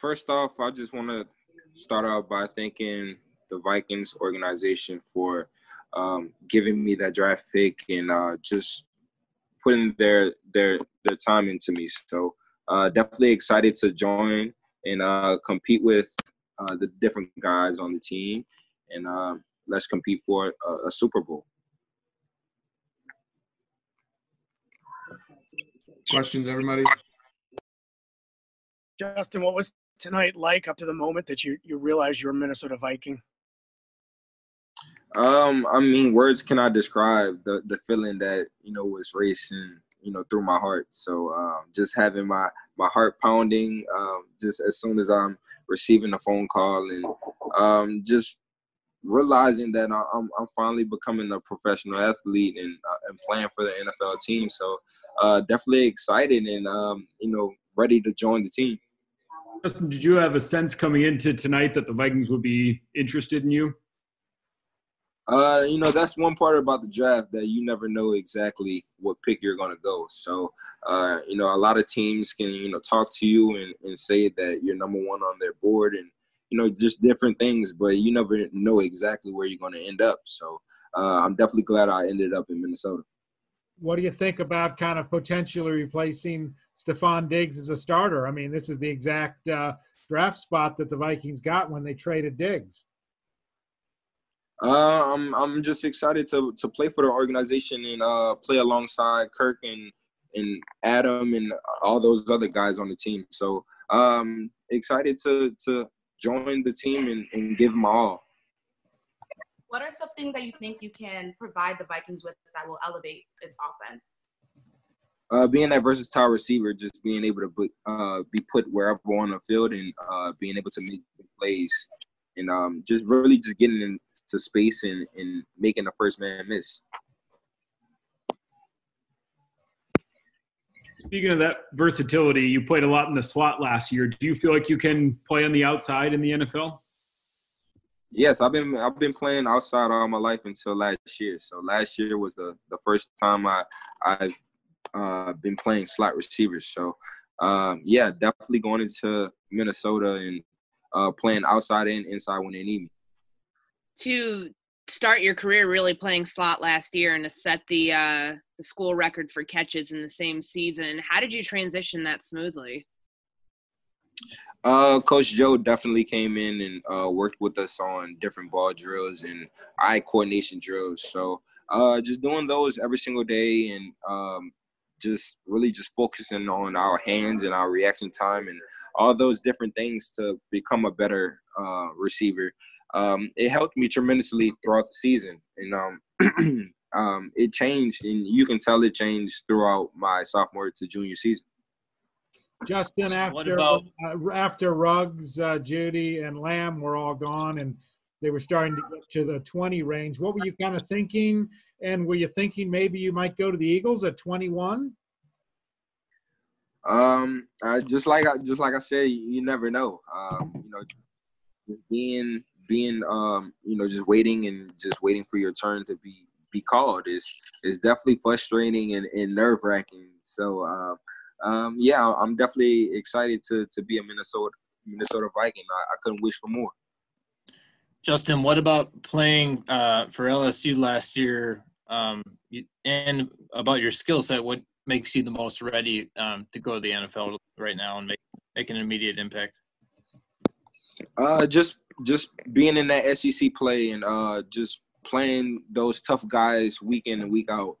first off, I just want to start out by thanking the Vikings organization for um, giving me that draft pick and uh, just putting their their their time into me. So uh, definitely excited to join and uh, compete with uh, the different guys on the team, and uh, let's compete for a, a Super Bowl. Questions, everybody? Justin, what was tonight like up to the moment that you you realized you were a Minnesota Viking? Um, I mean, words cannot describe the the feeling that you know was racing, you know, through my heart. So um, just having my my heart pounding, um, just as soon as I'm receiving a phone call, and um, just realizing that I'm I'm finally becoming a professional athlete and uh, and playing for the NFL team. So uh, definitely excited and um, you know ready to join the team. Justin, did you have a sense coming into tonight that the Vikings would be interested in you? Uh, you know, that's one part about the draft that you never know exactly what pick you're going to go. So, uh, you know, a lot of teams can, you know, talk to you and, and say that you're number one on their board and, you know, just different things, but you never know exactly where you're going to end up. So, uh, I'm definitely glad I ended up in Minnesota. What do you think about kind of potentially replacing Stefon Diggs as a starter? I mean, this is the exact uh, draft spot that the Vikings got when they traded Diggs. Uh, I'm I'm just excited to to play for the organization and uh, play alongside Kirk and and Adam and all those other guys on the team. So um, excited to to join the team and, and give them all. What are some things that you think you can provide the Vikings with that will elevate its offense? Uh, being that versatile receiver, just being able to put, uh, be put wherever on the field and uh, being able to make plays, and um, just really just getting into space and, and making the first man miss. Speaking of that versatility, you played a lot in the slot last year. Do you feel like you can play on the outside in the NFL? Yes, I've been I've been playing outside all my life until last year. So last year was the the first time I I've uh, been playing slot receivers. So um, yeah, definitely going into Minnesota and uh, playing outside and inside when they need me to start your career really playing slot last year and to set the uh, the school record for catches in the same season. How did you transition that smoothly? Uh, Coach Joe definitely came in and uh, worked with us on different ball drills and eye coordination drills. So uh, just doing those every single day and um, just really just focusing on our hands and our reaction time and all those different things to become a better uh, receiver um, it helped me tremendously throughout the season. And um, um, it changed, and you can tell it changed throughout my sophomore to junior season. Justin, after about- uh, after Ruggs, uh, Jeudy, and Lamb were all gone, and they were starting to get to the 20 range. What were you kind of thinking? And were you thinking maybe you might go to the Eagles at 21? Um, uh, just like I just like I said, you, you never know. Um, you know, just being being um you know just waiting and just waiting for your turn to be be called is is definitely frustrating and, and nerve wracking. So um, um, yeah, I'm definitely excited to to be a Minnesota Minnesota Viking. I, I couldn't wish for more. Justin, what about playing uh, for LSU last year, um, and about your skill set? What makes you the most ready um, to go to the NFL right now and make make an immediate impact? Uh, just just being in that SEC play and uh, just playing those tough guys week in and week out.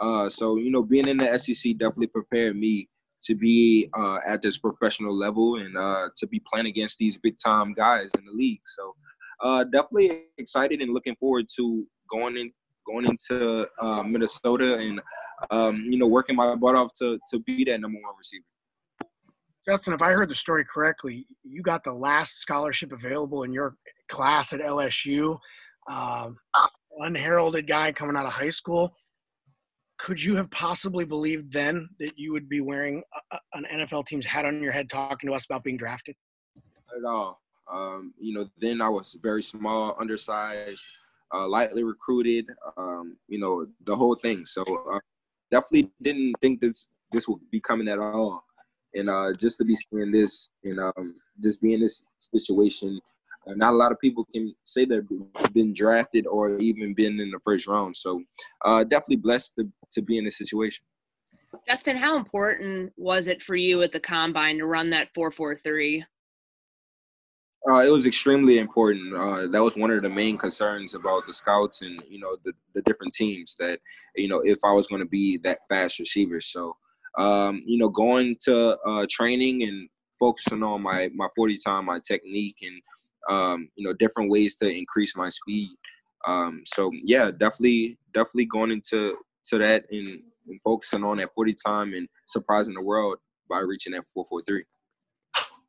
Uh, so you know, being in the SEC definitely prepared me to be uh, at this professional level and uh, to be playing against these big time guys in the league. So uh, definitely excited and looking forward to going in going into uh, Minnesota and um, you know working my butt off to to be that number one receiver. Justin, if I heard the story correctly, you got the last scholarship available in your class at LSU. Um, unheralded guy coming out of high school. Could you have possibly believed then that you would be wearing a, an NFL team's hat on your head talking to us about being drafted? Not at all. Um, you know, then I was very small, undersized, uh, lightly recruited. Um, you know, the whole thing. So uh, definitely didn't think this this would be coming at all and uh, just to be seeing this and um, just be in this situation. Uh, not a lot of people can say they've been drafted or even been in the first round. So uh, definitely blessed to, to be in this situation. Justin, how important was it for you at the combine to run that 443? Uh, it was extremely important. Uh, that was one of the main concerns about the scouts and you know the, the different teams that you know if I was going to be that fast receiver. So um, you know going to uh, training and focusing on my my 40 time, my technique, and um, you know different ways to increase my speed. Um, so yeah, definitely definitely going into to that and, and focusing on that 40 time and surprising the world by reaching that 443.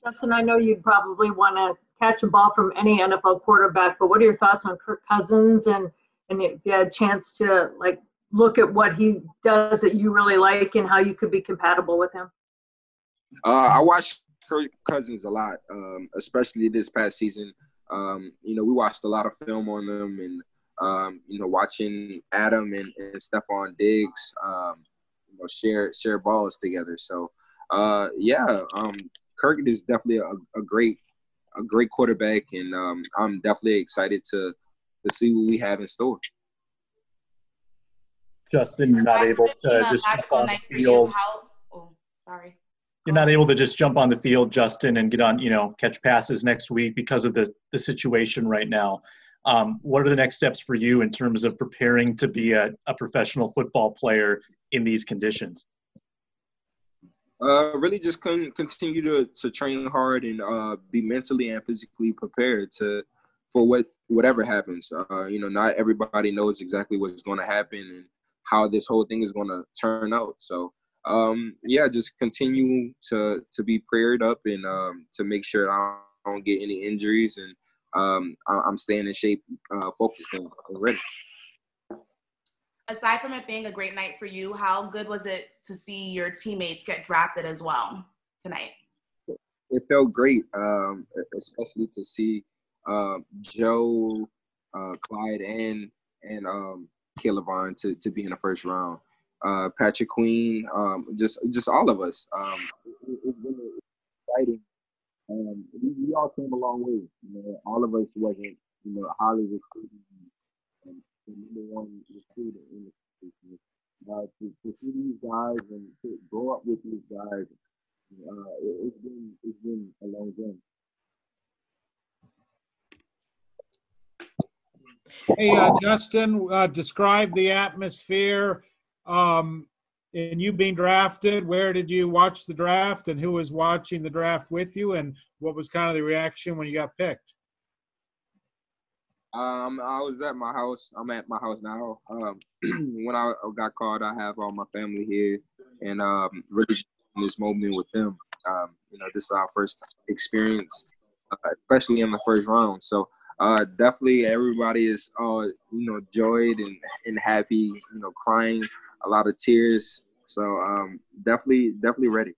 Justin, I know you'd probably want to catch a ball from any NFL quarterback, but what are your thoughts on Kirk Cousins and and if you had a chance to like look at what he does that you really like and how you could be compatible with him? Uh, I watched Kirk Cousins a lot, um, especially this past season. Um, you know, we watched a lot of film on them, and um, you know, watching Adam and, and Stefon Diggs, um, you know, share share balls together. So, uh, yeah, um, Kirk is definitely a, a great a great quarterback, and um, I'm definitely excited to to see what we have in store. Justin, you're not able to just jump on the field. oh, sorry. You're not able to just jump on the field, Justin, and get on, you know, catch passes next week because of the the situation right now. Um, what are the next steps for you in terms of preparing to be a, a professional football player in these conditions? Uh, really just con- continue to, to train hard and uh, be mentally and physically prepared to for what whatever happens. Uh, you know, not everybody knows exactly what's going to happen and how this whole thing is going to turn out. So, um, yeah, just continue to to be prayed up and um, to make sure I don't get any injuries and um, I'm staying in shape, uh, focused, and ready. Aside from it being a great night for you, how good was it to see your teammates get drafted as well tonight? It felt great, um, especially to see uh, Joe, uh, Clyde, and and um, K'Lavon to, to be in the first round. Uh, Patrick Queen, um, just just all of us. Um, it, it's exciting um, we, we, all came a long way. You know, all of us wasn't, you know, highly recruited and, and number one Uh, to, to see these guys and to grow up with these guys, uh, it, has been it's been a long journey. Hey, uh, Justin, uh, describe the atmosphere um, and you being drafted, where did you watch the draft and who was watching the draft with you and what was kind of the reaction when you got picked? Um, I was at my house. I'm at my house now. Um, when I got called, I have all my family here, and um, really this moment with them. Um, you know, this is our first experience, uh, especially in the first round. So uh, definitely, everybody is uh, you know, joyed and and happy. You know, crying a lot of tears. So um, definitely, definitely ready.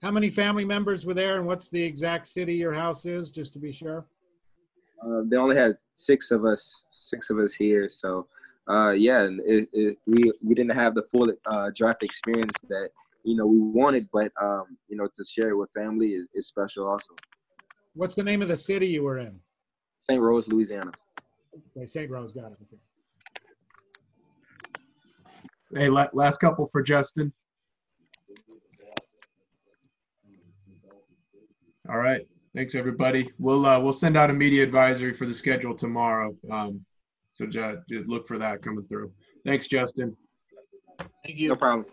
How many family members were there, and what's the exact city your house is, just to be sure? Uh, they only had six of us, six of us here. So uh, yeah, it, it, we we didn't have the full uh, draft experience that you know we wanted, but um, you know to share it with family is, is special also. What's the name of the city you were in? St. Rose, Louisiana. Okay, St. Rose, got it. Okay. Hey, last couple for Justin. All right. Thanks, everybody. We'll uh, we'll send out a media advisory for the schedule tomorrow. Um, so just, just look for that coming through. Thanks, Justin. Thank you. No problem.